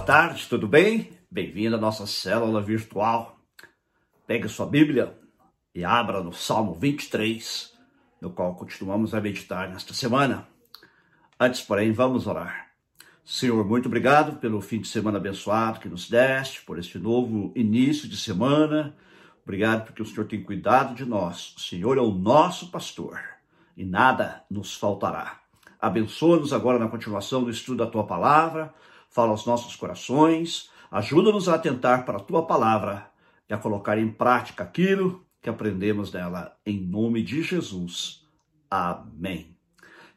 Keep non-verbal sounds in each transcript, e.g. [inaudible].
Boa tarde, tudo bem? Bem-vindo à nossa célula virtual. Pegue sua Bíblia e abra no Salmo 23, no qual continuamos a meditar nesta semana. Antes, porém, vamos orar. Senhor, muito obrigado pelo fim de semana abençoado que nos deste, por este novo início de semana. Obrigado porque o Senhor tem cuidado de nós. O Senhor é o nosso pastor e nada nos faltará. Abençoa-nos agora na continuação do estudo da tua palavra, fala aos nossos corações, ajuda-nos a atentar para a tua palavra e a colocar em prática aquilo que aprendemos dela, em nome de Jesus. Amém.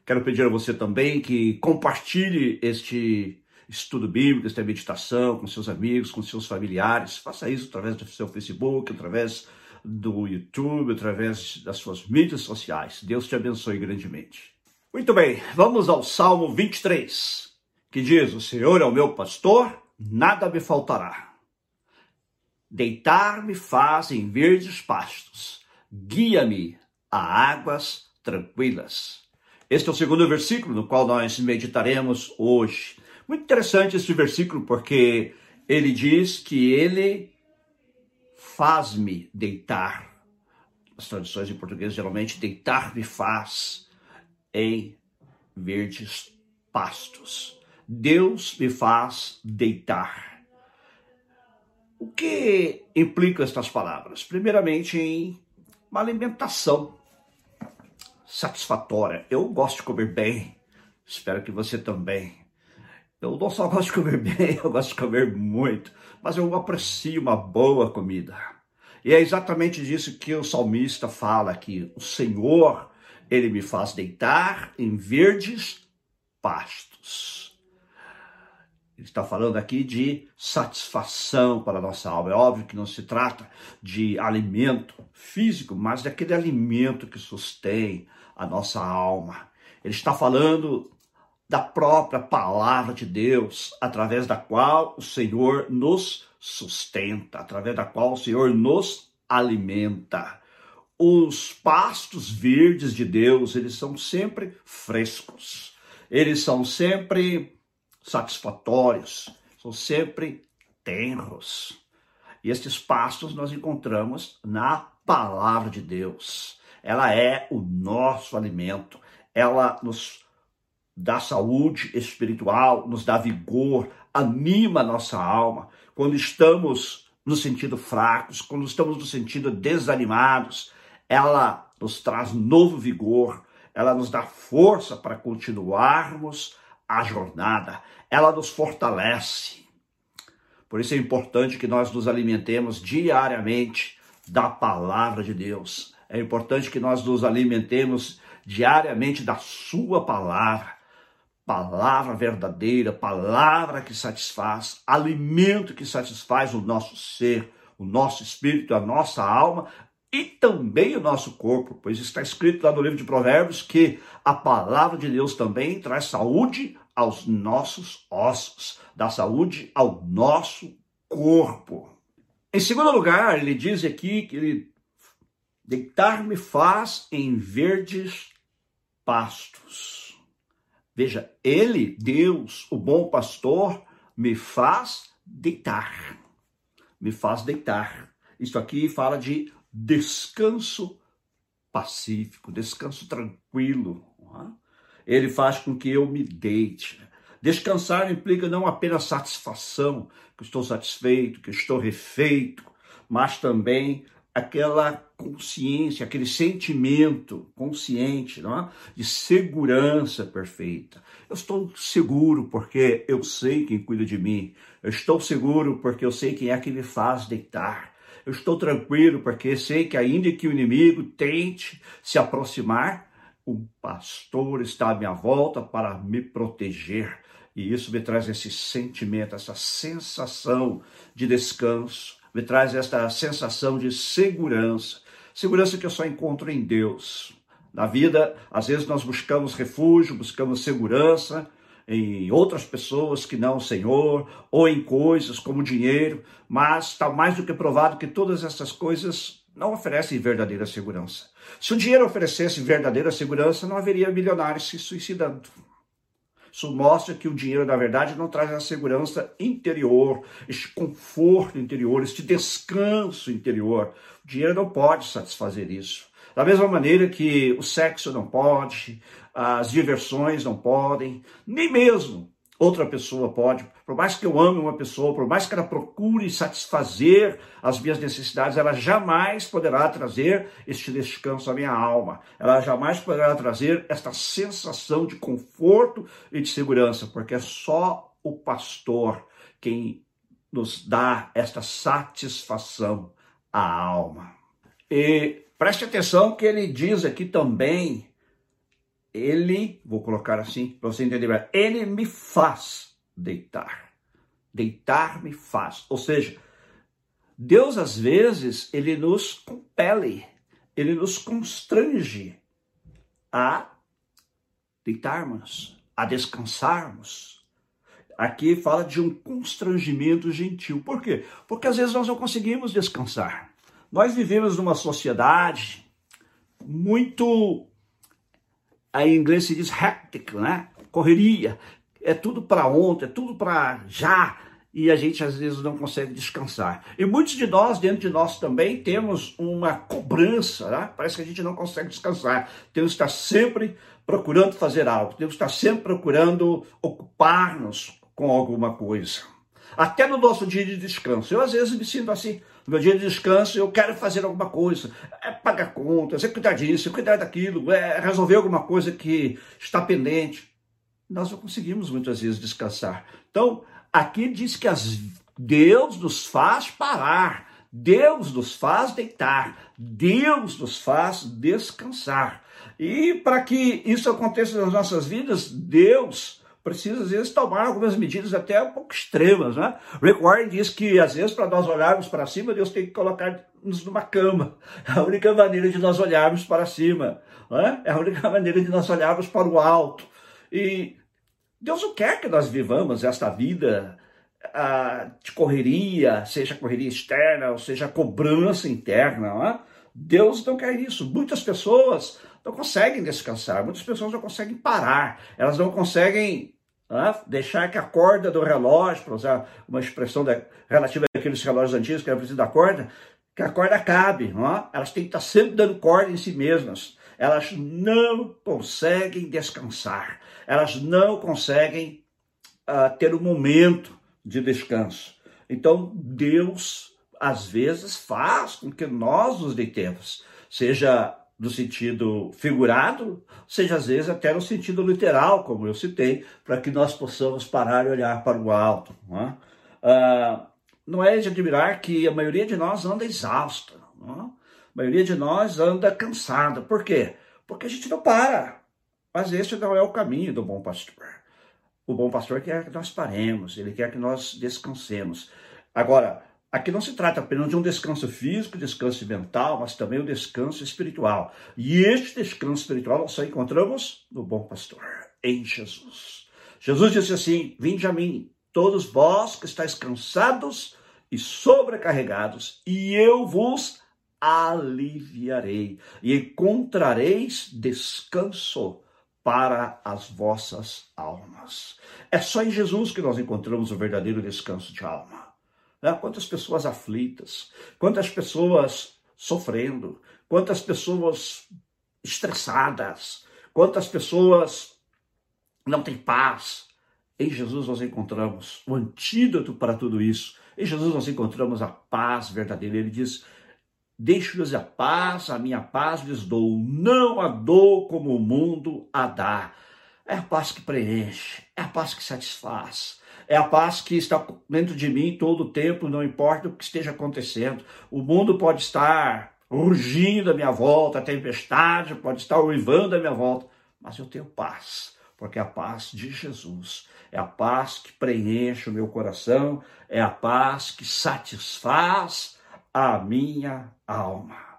Quero pedir a você também que compartilhe este estudo bíblico, esta meditação com seus amigos, com seus familiares. Faça isso através do seu Facebook, através do YouTube, através das suas mídias sociais. Deus te abençoe grandemente. Muito bem, vamos ao Salmo 23, que diz: O Senhor é o meu pastor, nada me faltará. Deitar-me faz em verdes pastos, guia-me a águas tranquilas. Este é o segundo versículo no qual nós meditaremos hoje. Muito interessante este versículo porque ele diz que ele faz-me deitar. As traduções em português geralmente deitar-me faz em verdes pastos. Deus me faz deitar. O que implica estas palavras? Primeiramente, em uma alimentação satisfatória. Eu gosto de comer bem, espero que você também. Eu não só gosto de comer bem, [laughs] eu gosto de comer muito, mas eu aprecio uma boa comida. E é exatamente disso que o salmista fala aqui. O Senhor, ele me faz deitar em verdes pastos. Ele está falando aqui de satisfação para a nossa alma. É óbvio que não se trata de alimento físico, mas daquele alimento que sustém a nossa alma. Ele está falando da própria palavra de Deus, através da qual o Senhor nos sustenta, através da qual o Senhor nos alimenta. Os pastos verdes de Deus, eles são sempre frescos. Eles são sempre satisfatórios, são sempre tenros. E estes pastos nós encontramos na palavra de Deus. Ela é o nosso alimento. Ela nos dá saúde espiritual, nos dá vigor, anima a nossa alma. Quando estamos no sentido fracos, quando estamos no sentido desanimados, ela nos traz novo vigor, ela nos dá força para continuarmos a jornada, ela nos fortalece. Por isso é importante que nós nos alimentemos diariamente da palavra de Deus. É importante que nós nos alimentemos diariamente da Sua palavra palavra verdadeira, palavra que satisfaz, alimento que satisfaz o nosso ser, o nosso espírito, a nossa alma e também o nosso corpo, pois está escrito lá no livro de Provérbios que a palavra de Deus também traz saúde aos nossos ossos, dá saúde ao nosso corpo. Em segundo lugar, ele diz aqui que ele deitar-me faz em verdes pastos. Veja, ele, Deus, o bom pastor, me faz deitar. Me faz deitar. Isso aqui fala de descanso pacífico, descanso tranquilo. É? Ele faz com que eu me deite. Descansar implica não apenas satisfação, que estou satisfeito, que estou refeito, mas também aquela consciência, aquele sentimento consciente não é? de segurança perfeita. Eu estou seguro porque eu sei quem cuida de mim. Eu estou seguro porque eu sei quem é que me faz deitar. Eu estou tranquilo porque sei que ainda que o inimigo tente se aproximar, o pastor está à minha volta para me proteger. E isso me traz esse sentimento, essa sensação de descanso, me traz esta sensação de segurança, segurança que eu só encontro em Deus. Na vida, às vezes nós buscamos refúgio, buscamos segurança em outras pessoas que não o Senhor, ou em coisas como dinheiro, mas está mais do que provado que todas essas coisas não oferecem verdadeira segurança. Se o dinheiro oferecesse verdadeira segurança, não haveria milionários se suicidando. Isso mostra que o dinheiro, na verdade, não traz a segurança interior, este conforto interior, este descanso interior. O dinheiro não pode satisfazer isso. Da mesma maneira que o sexo não pode, as diversões não podem, nem mesmo outra pessoa pode. Por mais que eu ame uma pessoa, por mais que ela procure satisfazer as minhas necessidades, ela jamais poderá trazer este descanso à minha alma. Ela jamais poderá trazer esta sensação de conforto e de segurança, porque é só o pastor quem nos dá esta satisfação à alma. E Preste atenção que ele diz aqui também, ele, vou colocar assim para você entender, ele me faz deitar. Deitar me faz. Ou seja, Deus às vezes, ele nos compele, ele nos constrange a deitarmos, a descansarmos. Aqui fala de um constrangimento gentil. Por quê? Porque às vezes nós não conseguimos descansar. Nós vivemos numa sociedade muito, aí em inglês se diz hectic, né? Correria. É tudo para ontem, é tudo para já. E a gente às vezes não consegue descansar. E muitos de nós, dentro de nós também, temos uma cobrança, né? Parece que a gente não consegue descansar. Temos que estar sempre procurando fazer algo, temos que estar sempre procurando ocupar-nos com alguma coisa. Até no nosso dia de descanso. Eu às vezes me sinto assim, no meu dia de descanso, eu quero fazer alguma coisa. É pagar contas, é cuidar disso, é cuidar daquilo, é resolver alguma coisa que está pendente. Nós não conseguimos muitas vezes descansar. Então, aqui diz que as, Deus nos faz parar, Deus nos faz deitar, Deus nos faz descansar. E para que isso aconteça nas nossas vidas, Deus precisa, às vezes, tomar algumas medidas até um pouco extremas, né? Rick Warren diz que, às vezes, para nós olharmos para cima, Deus tem que colocar-nos numa cama. É a única maneira de nós olharmos para cima. Né? É a única maneira de nós olharmos para o alto. E Deus não quer que nós vivamos esta vida ah, de correria, seja correria externa, ou seja cobrança interna. Né? Deus não quer isso. Muitas pessoas não conseguem descansar, muitas pessoas não conseguem parar, elas não conseguem deixar que a corda do relógio, para usar uma expressão da, relativa àqueles relógios antigos que era preciso da corda, que a corda cabe, é? elas têm que estar sempre dando corda em si mesmas. Elas não conseguem descansar, elas não conseguem uh, ter um momento de descanso. Então, Deus, às vezes, faz com que nós nos deitemos, seja no sentido figurado, seja às vezes até no sentido literal, como eu citei, para que nós possamos parar e olhar para o alto. Não é, ah, não é de admirar que a maioria de nós anda exausta, é? a maioria de nós anda cansada. Por quê? Porque a gente não para. Mas esse não é o caminho do bom pastor. O bom pastor quer que nós paremos, ele quer que nós descansemos. Agora, Aqui não se trata apenas de um descanso físico, descanso mental, mas também um descanso espiritual. E este descanso espiritual nós só encontramos no bom pastor, em Jesus. Jesus disse assim: Vinde a mim, todos vós que estáis cansados e sobrecarregados, e eu vos aliviarei, e encontrareis descanso para as vossas almas. É só em Jesus que nós encontramos o verdadeiro descanso de alma. Né? Quantas pessoas aflitas, quantas pessoas sofrendo, quantas pessoas estressadas, quantas pessoas não têm paz. Em Jesus nós encontramos o antídoto para tudo isso. Em Jesus nós encontramos a paz verdadeira. Ele diz: Deixo-lhes a paz, a minha paz lhes dou, não a dou como o mundo a dá. É a paz que preenche, é a paz que satisfaz, é a paz que está dentro de mim todo o tempo, não importa o que esteja acontecendo. O mundo pode estar rugindo à minha volta, a tempestade pode estar uivando à minha volta, mas eu tenho paz, porque é a paz de Jesus. É a paz que preenche o meu coração, é a paz que satisfaz a minha alma.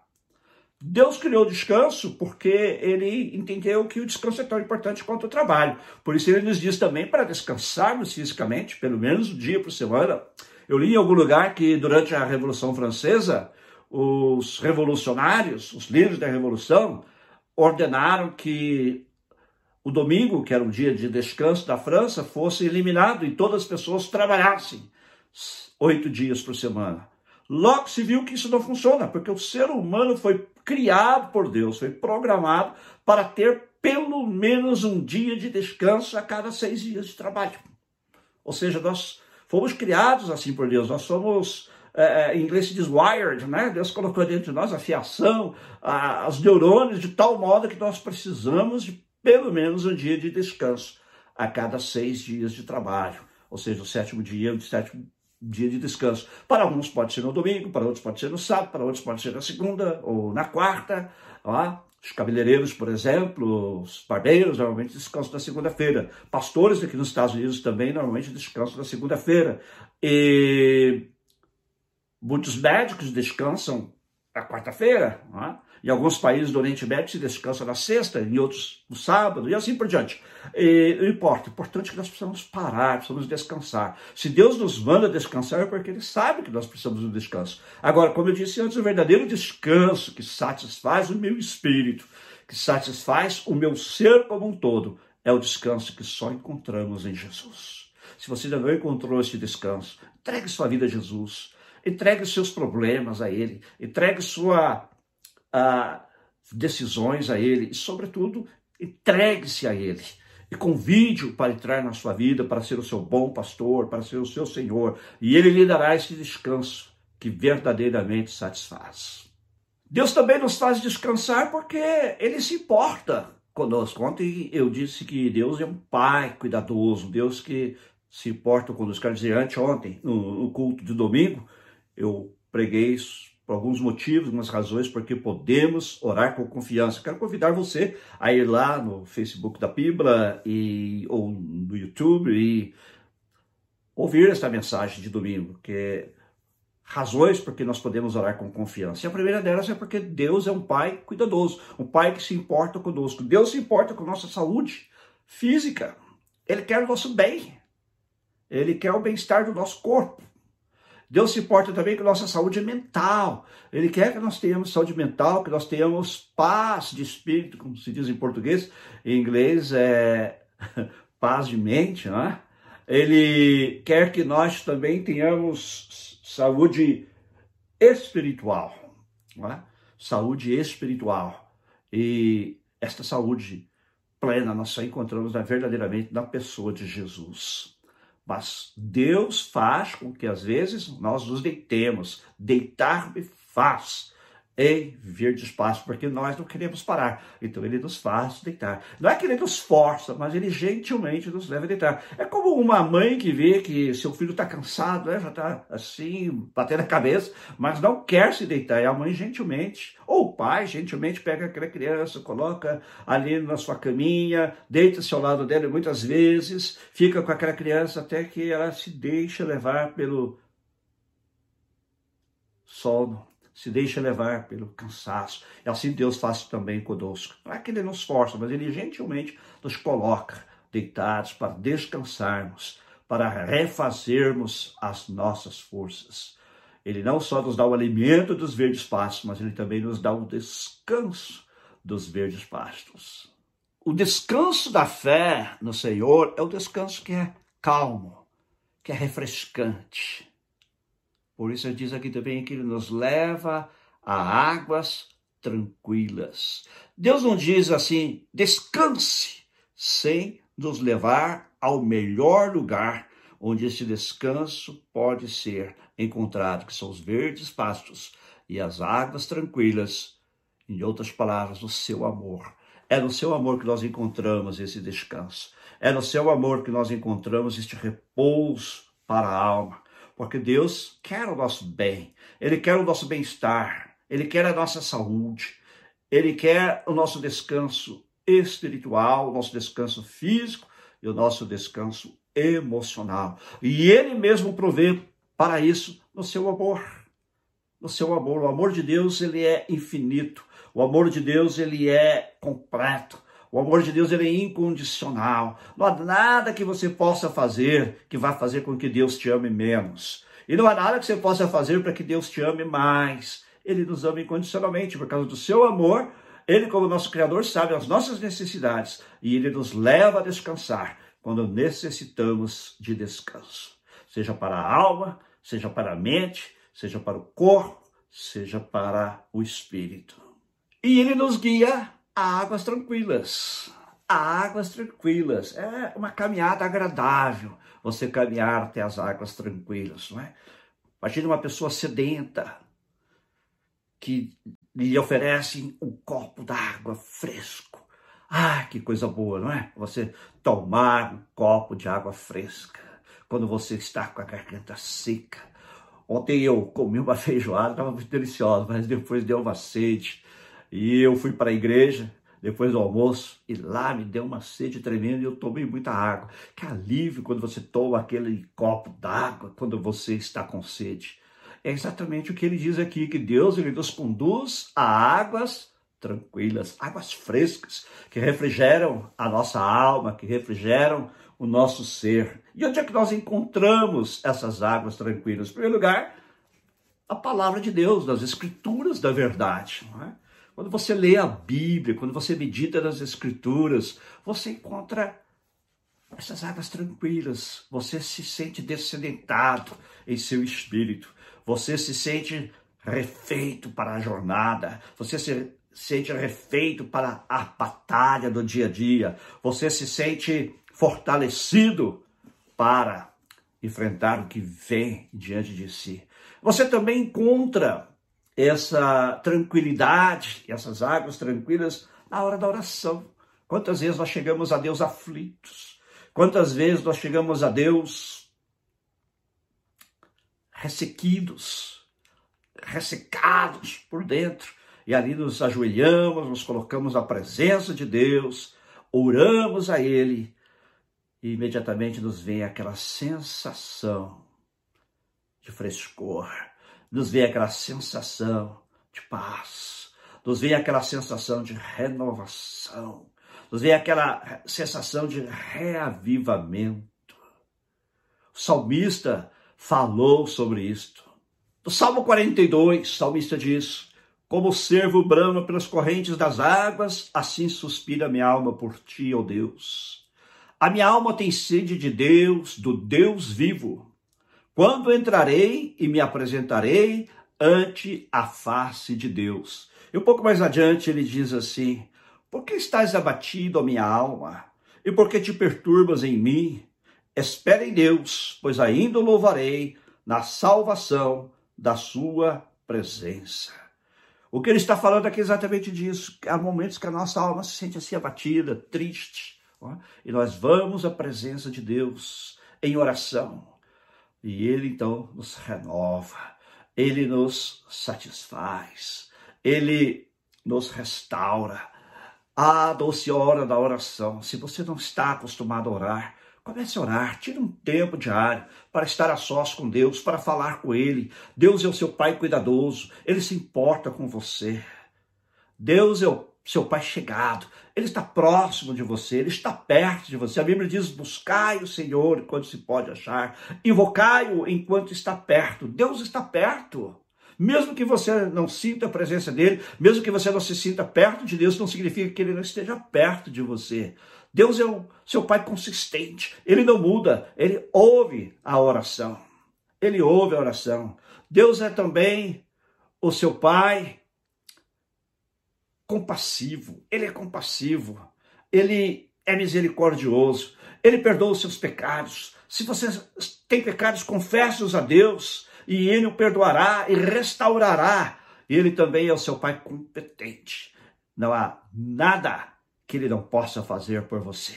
Deus criou o descanso porque ele entendeu que o descanso é tão importante quanto o trabalho. Por isso ele nos diz também para descansarmos fisicamente, pelo menos um dia por semana. Eu li em algum lugar que durante a Revolução Francesa, os revolucionários, os líderes da Revolução, ordenaram que o domingo, que era um dia de descanso da França, fosse eliminado e todas as pessoas trabalhassem oito dias por semana. Logo se viu que isso não funciona, porque o ser humano foi criado por Deus, foi programado para ter pelo menos um dia de descanso a cada seis dias de trabalho. Ou seja, nós fomos criados assim por Deus, nós somos, é, é em inglês se diz wired, né? Deus colocou dentro de nós a fiação, os neurônios, de tal modo que nós precisamos de pelo menos um dia de descanso a cada seis dias de trabalho. Ou seja, o sétimo dia, o sétimo dia de descanso. Para alguns pode ser no domingo, para outros pode ser no sábado, para outros pode ser na segunda ou na quarta. Ó. Os cabeleireiros, por exemplo, os barbeiros normalmente descansam na segunda-feira. Pastores aqui nos Estados Unidos também normalmente descansam na segunda-feira. E muitos médicos descansam na quarta-feira. Em alguns países do Oriente Médio se descansa na sexta, em outros no sábado, e assim por diante. E, não importa, o importante é que nós precisamos parar, precisamos descansar. Se Deus nos manda descansar, é porque Ele sabe que nós precisamos do descanso. Agora, como eu disse antes, o verdadeiro descanso que satisfaz o meu espírito, que satisfaz o meu ser como um todo, é o descanso que só encontramos em Jesus. Se você ainda não encontrou esse descanso, entregue sua vida a Jesus. Entregue seus problemas a Ele. Entregue sua decisões a Ele e, sobretudo, entregue-se a Ele e convide-o para entrar na sua vida, para ser o seu bom pastor, para ser o seu Senhor, e Ele lhe dará esse descanso que verdadeiramente satisfaz. Deus também nos faz descansar porque Ele se importa conosco. Ontem eu disse que Deus é um Pai cuidadoso, Deus que se importa conosco. Quero dizer, anteontem, no, no culto de domingo, eu preguei por alguns motivos, algumas razões, porque podemos orar com confiança. Quero convidar você a ir lá no Facebook da Bíblia e, ou no YouTube e ouvir esta mensagem de domingo, que é razões porque nós podemos orar com confiança. E a primeira delas é porque Deus é um Pai cuidadoso, um Pai que se importa conosco. Deus se importa com nossa saúde física. Ele quer o nosso bem. Ele quer o bem-estar do nosso corpo. Deus se importa também com a nossa saúde mental. Ele quer que nós tenhamos saúde mental, que nós tenhamos paz de espírito, como se diz em português. Em inglês é [laughs] paz de mente, né? Ele quer que nós também tenhamos saúde espiritual, né? saúde espiritual. E esta saúde plena nós só encontramos verdadeiramente na pessoa de Jesus. Mas Deus faz com que às vezes nós nos deitemos. Deitar-me faz em vir espaço, porque nós não queremos parar. Então ele nos faz deitar. Não é que ele nos força, mas ele gentilmente nos leva a deitar. É como uma mãe que vê que seu filho está cansado, né? já está assim, batendo a cabeça, mas não quer se deitar. E a mãe gentilmente, ou o pai gentilmente pega aquela criança, coloca ali na sua caminha, deita-se ao lado dela muitas vezes, fica com aquela criança até que ela se deixa levar pelo sono se deixa levar pelo cansaço. E assim Deus faz também conosco. Não é que Ele nos força, mas Ele gentilmente nos coloca deitados para descansarmos, para refazermos as nossas forças. Ele não só nos dá o alimento dos verdes pastos, mas Ele também nos dá o descanso dos verdes pastos. O descanso da fé no Senhor é o descanso que é calmo, que é refrescante, por isso diz aqui também que ele nos leva a águas tranquilas. Deus não diz assim, descanse, sem nos levar ao melhor lugar onde esse descanso pode ser encontrado, que são os verdes pastos e as águas tranquilas. Em outras palavras, o seu amor. É no seu amor que nós encontramos esse descanso. É no seu amor que nós encontramos este repouso para a alma porque Deus quer o nosso bem, Ele quer o nosso bem-estar, Ele quer a nossa saúde, Ele quer o nosso descanso espiritual, o nosso descanso físico e o nosso descanso emocional. E Ele mesmo provê para isso no seu amor. No seu amor, o amor de Deus ele é infinito. O amor de Deus ele é completo. O amor de Deus ele é incondicional. Não há nada que você possa fazer que vá fazer com que Deus te ame menos. E não há nada que você possa fazer para que Deus te ame mais. Ele nos ama incondicionalmente por causa do seu amor. Ele, como nosso Criador, sabe as nossas necessidades e ele nos leva a descansar quando necessitamos de descanso, seja para a alma, seja para a mente, seja para o corpo, seja para o espírito. E ele nos guia águas tranquilas. Águas tranquilas. É uma caminhada agradável você caminhar até as águas tranquilas, não é? Imagine uma pessoa sedenta que lhe oferece um copo d'água fresco. Ah, que coisa boa, não é? Você tomar um copo de água fresca quando você está com a garganta seca. Ontem eu comi uma [laughs] feijoada, estava muito deliciosa, mas depois deu uma sede. E eu fui para a igreja depois do almoço e lá me deu uma sede tremenda e eu tomei muita água. Que alívio quando você toma aquele copo d'água quando você está com sede. É exatamente o que ele diz aqui, que Deus ele nos conduz a águas tranquilas, águas frescas, que refrigeram a nossa alma, que refrigeram o nosso ser. E onde é que nós encontramos essas águas tranquilas? Em primeiro lugar, a palavra de Deus, nas escrituras da verdade. Não é? Quando você lê a Bíblia, quando você medita nas Escrituras, você encontra essas águas tranquilas. Você se sente descedentado em seu espírito. Você se sente refeito para a jornada. Você se sente refeito para a batalha do dia a dia. Você se sente fortalecido para enfrentar o que vem diante de si. Você também encontra essa tranquilidade, essas águas tranquilas na hora da oração. Quantas vezes nós chegamos a Deus aflitos? Quantas vezes nós chegamos a Deus ressequidos, ressecados por dentro, e ali nos ajoelhamos, nos colocamos na presença de Deus, oramos a Ele, e imediatamente nos vem aquela sensação de frescor, nos vem aquela sensação de paz, nos vem aquela sensação de renovação, nos vem aquela sensação de reavivamento. O salmista falou sobre isto. No Salmo 42, o salmista diz: Como o servo brama pelas correntes das águas, assim suspira minha alma por ti, ó Deus. A minha alma tem sede de Deus, do Deus vivo. Quando entrarei e me apresentarei ante a face de Deus. E um pouco mais adiante ele diz assim: Por que estás abatido, minha alma? E por que te perturbas em mim? Espere em Deus, pois ainda o louvarei na salvação da sua presença. O que ele está falando aqui é exatamente disso. Há momentos que a nossa alma se sente assim abatida, triste. Ó, e nós vamos à presença de Deus em oração e ele então nos renova, ele nos satisfaz, ele nos restaura. A doce hora da oração. Se você não está acostumado a orar, comece a orar. Tire um tempo diário para estar a sós com Deus, para falar com Ele. Deus é o seu Pai cuidadoso, Ele se importa com você. Deus é o seu Pai chegado, Ele está próximo de você, Ele está perto de você. A Bíblia diz: buscai o Senhor enquanto se pode achar, invocai-o enquanto está perto. Deus está perto. Mesmo que você não sinta a presença dele, mesmo que você não se sinta perto de Deus, não significa que ele não esteja perto de você. Deus é o seu Pai consistente, ele não muda, ele ouve a oração. Ele ouve a oração. Deus é também o seu Pai compassivo, ele é compassivo, ele é misericordioso, ele perdoa os seus pecados. Se você tem pecados, confesse-os a Deus e ele o perdoará e restaurará. Ele também é o seu Pai competente. Não há nada que ele não possa fazer por você.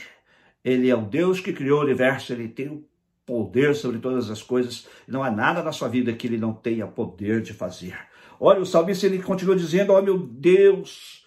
Ele é o Deus que criou o universo, ele tem o poder sobre todas as coisas. Não há nada na sua vida que ele não tenha poder de fazer. Olha, o salmista ele continua dizendo: Ó oh, meu Deus,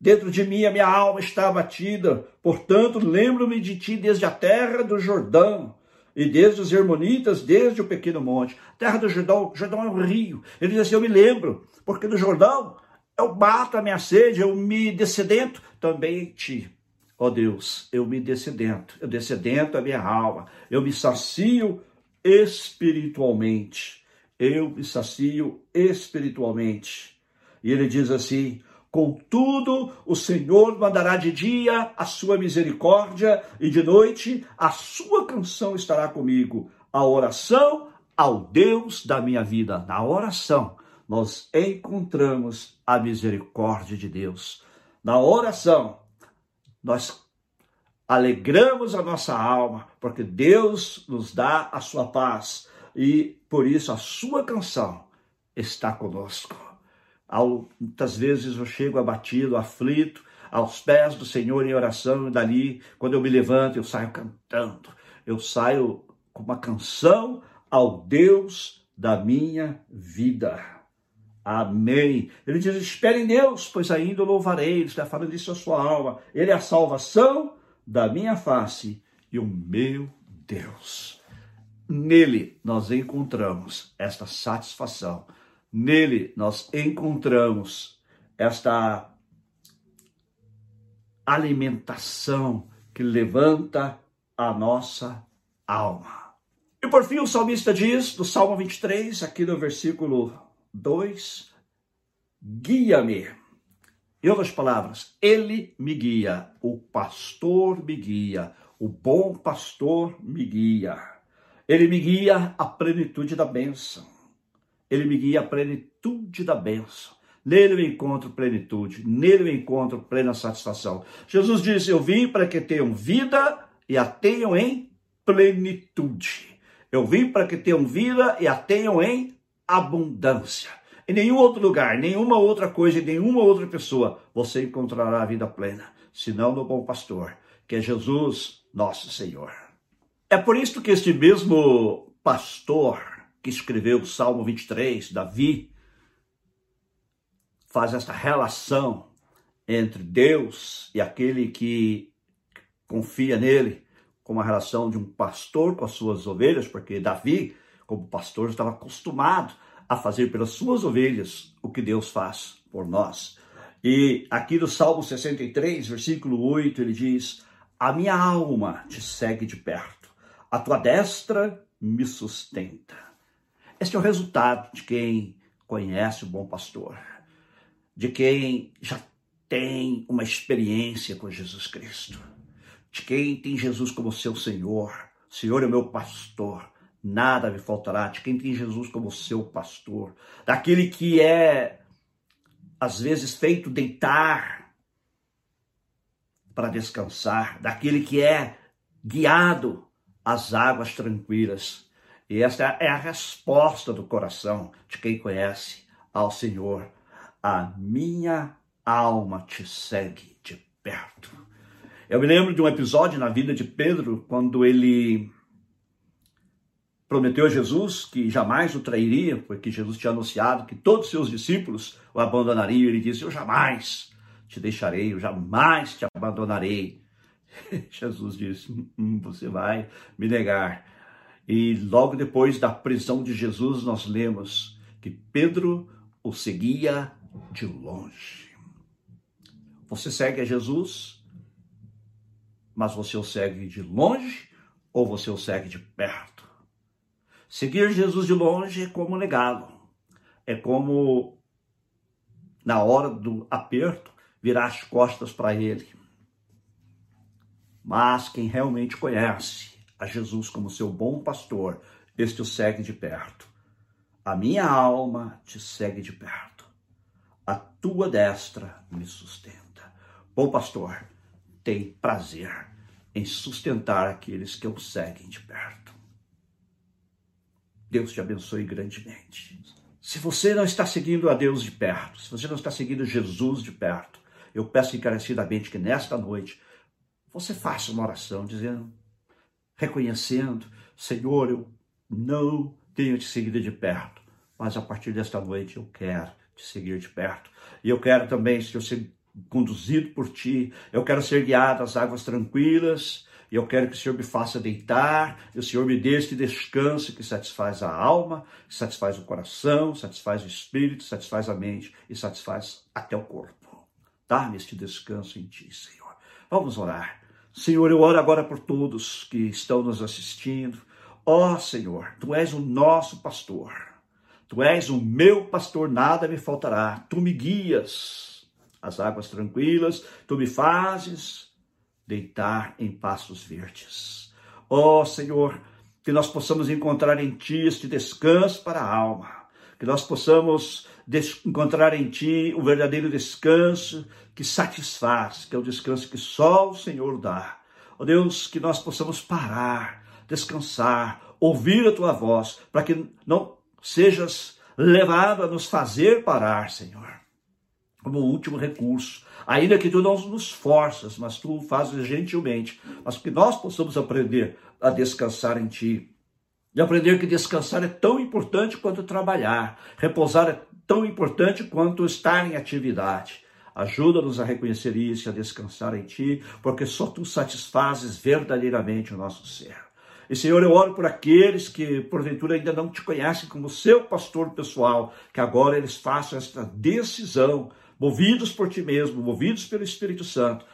dentro de mim a minha alma está abatida, portanto lembro-me de ti desde a terra do Jordão e desde os Hermonitas, desde o pequeno monte. Terra do Jordão, Jordão é um rio. Ele diz assim: Eu me lembro, porque no Jordão eu bato a minha sede, eu me descedento também em ti. Ó oh Deus, eu me descedento, eu descedento a minha alma, eu me sacio espiritualmente eu me sacio espiritualmente. E ele diz assim: Contudo, o Senhor mandará de dia a sua misericórdia e de noite a sua canção estará comigo. A oração ao Deus da minha vida. Na oração, nós encontramos a misericórdia de Deus. Na oração, nós alegramos a nossa alma, porque Deus nos dá a sua paz e por isso a sua canção está conosco. Muitas vezes eu chego abatido, aflito, aos pés do Senhor em oração, e dali, quando eu me levanto, eu saio cantando, eu saio com uma canção ao Deus da minha vida. Amém. Ele diz: espere em Deus, pois ainda louvarei. Ele está falando isso à sua alma. Ele é a salvação da minha face e o meu Deus. Nele nós encontramos esta satisfação. Nele nós encontramos esta alimentação que levanta a nossa alma. E por fim, o salmista diz, do Salmo 23, aqui no versículo 2, guia-me. Em outras palavras, ele me guia, o pastor me guia, o bom pastor me guia. Ele me guia à plenitude da bênção. Ele me guia à plenitude da bênção. Nele eu encontro plenitude, nele eu encontro plena satisfação. Jesus disse: Eu vim para que tenham vida e a tenham em plenitude. Eu vim para que tenham vida e a tenham em abundância. Em nenhum outro lugar, nenhuma outra coisa, em nenhuma outra pessoa você encontrará a vida plena, senão no bom pastor, que é Jesus, nosso Senhor. É por isso que este mesmo pastor que escreveu o Salmo 23, Davi, faz esta relação entre Deus e aquele que confia nele, como a relação de um pastor com as suas ovelhas, porque Davi, como pastor, estava acostumado a fazer pelas suas ovelhas o que Deus faz por nós. E aqui no Salmo 63, versículo 8, ele diz: A minha alma te segue de perto, a tua destra me sustenta. Este é o resultado de quem conhece o bom pastor, de quem já tem uma experiência com Jesus Cristo, de quem tem Jesus como seu Senhor. Senhor é meu pastor, nada me faltará, de quem tem Jesus como seu pastor, daquele que é, às vezes, feito deitar para descansar, daquele que é guiado às águas tranquilas. E esta é a resposta do coração de quem conhece ao Senhor. A minha alma te segue de perto. Eu me lembro de um episódio na vida de Pedro, quando ele prometeu a Jesus que jamais o trairia, porque Jesus tinha anunciado que todos os seus discípulos o abandonariam. Ele disse: Eu jamais te deixarei, eu jamais te abandonarei. [laughs] Jesus disse: hum, Você vai me negar. E logo depois da prisão de Jesus, nós lemos que Pedro o seguia de longe. Você segue a Jesus, mas você o segue de longe ou você o segue de perto? Seguir Jesus de longe é como negá-lo. É como, na hora do aperto, virar as costas para ele. Mas quem realmente conhece a Jesus como seu bom pastor, este o segue de perto. A minha alma te segue de perto. A tua destra me sustenta. Bom pastor, tem prazer em sustentar aqueles que o seguem de perto. Deus te abençoe grandemente. Se você não está seguindo a Deus de perto, se você não está seguindo Jesus de perto, eu peço encarecidamente que nesta noite você faça uma oração dizendo, reconhecendo, Senhor, eu não tenho te seguido de perto, mas a partir desta noite eu quero te seguir de perto. E eu quero também, Senhor, ser conduzido por ti, eu quero ser guiado às águas tranquilas, e eu quero que o Senhor me faça deitar, e o Senhor me dê este descanso que satisfaz a alma, que satisfaz o coração, satisfaz o espírito, satisfaz a mente e satisfaz até o corpo. Dá-me este descanso em Ti, Senhor. Vamos orar. Senhor, eu oro agora por todos que estão nos assistindo. Ó oh, Senhor, Tu és o nosso pastor. Tu és o meu pastor, nada me faltará. Tu me guias as águas tranquilas, tu me fazes deitar em pastos verdes. Ó oh, Senhor, que nós possamos encontrar em Ti este descanso para a alma, que nós possamos encontrar em Ti o verdadeiro descanso que satisfaz, que é o descanso que só o Senhor dá. Ó oh Deus, que nós possamos parar, descansar, ouvir a Tua voz, para que não sejas levado a nos fazer parar, Senhor, como último recurso. Ainda que tu não nos forças, mas tu fazes gentilmente, mas que nós possamos aprender a descansar em ti. E aprender que descansar é tão importante quanto trabalhar, repousar é tão importante quanto estar em atividade. Ajuda-nos a reconhecer isso e a descansar em Ti, porque só Tu satisfazes verdadeiramente o nosso ser. E Senhor, eu oro por aqueles que porventura ainda não te conhecem como seu pastor pessoal, que agora eles façam esta decisão, movidos por Ti mesmo, movidos pelo Espírito Santo,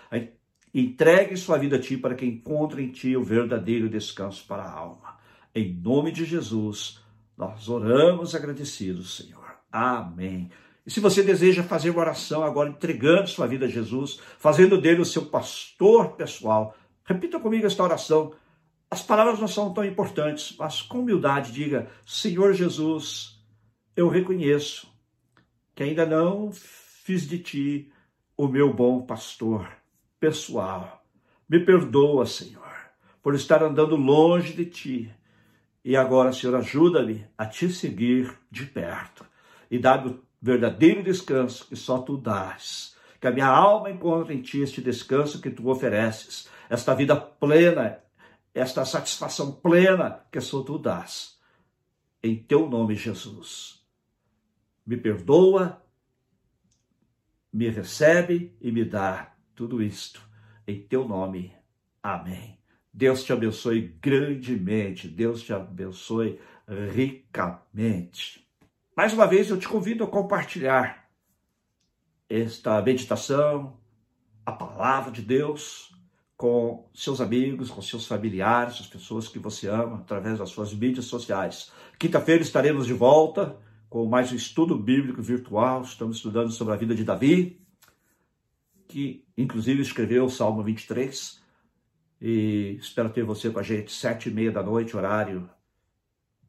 entregue sua vida a Ti para que encontre em Ti o verdadeiro descanso para a alma. Em nome de Jesus, nós oramos agradecidos, Senhor. Amém. E se você deseja fazer uma oração agora, entregando sua vida a Jesus, fazendo dele o seu pastor pessoal, repita comigo esta oração. As palavras não são tão importantes, mas com humildade diga: Senhor Jesus, eu reconheço que ainda não fiz de ti o meu bom pastor pessoal. Me perdoa, Senhor, por estar andando longe de ti. E agora, Senhor, ajuda-me a te seguir de perto e dá-me o verdadeiro descanso que só tu dás. Que a minha alma encontre em ti este descanso que tu ofereces, esta vida plena esta satisfação plena que só tu dás. Em teu nome, Jesus. Me perdoa, me recebe e me dá tudo isto. Em teu nome. Amém. Deus te abençoe grandemente. Deus te abençoe ricamente. Mais uma vez eu te convido a compartilhar esta meditação, a palavra de Deus com seus amigos, com seus familiares, as pessoas que você ama, através das suas mídias sociais. Quinta-feira estaremos de volta com mais um estudo bíblico virtual. Estamos estudando sobre a vida de Davi, que inclusive escreveu o Salmo 23. E espero ter você com a gente sete e meia da noite, horário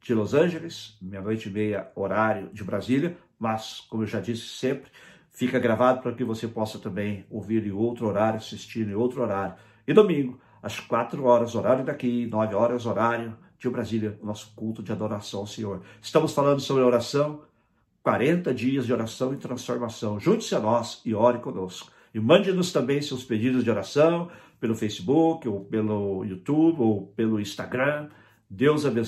de Los Angeles, meia-noite e meia, horário de Brasília. Mas, como eu já disse sempre, fica gravado para que você possa também ouvir em outro horário, assistir em outro horário e domingo, às 4 horas, horário daqui, 9 horas, horário de Brasília, nosso culto de adoração ao Senhor. Estamos falando sobre oração, 40 dias de oração e transformação. Junte-se a nós e ore conosco. E mande-nos também seus pedidos de oração pelo Facebook, ou pelo YouTube, ou pelo Instagram. Deus abençoe.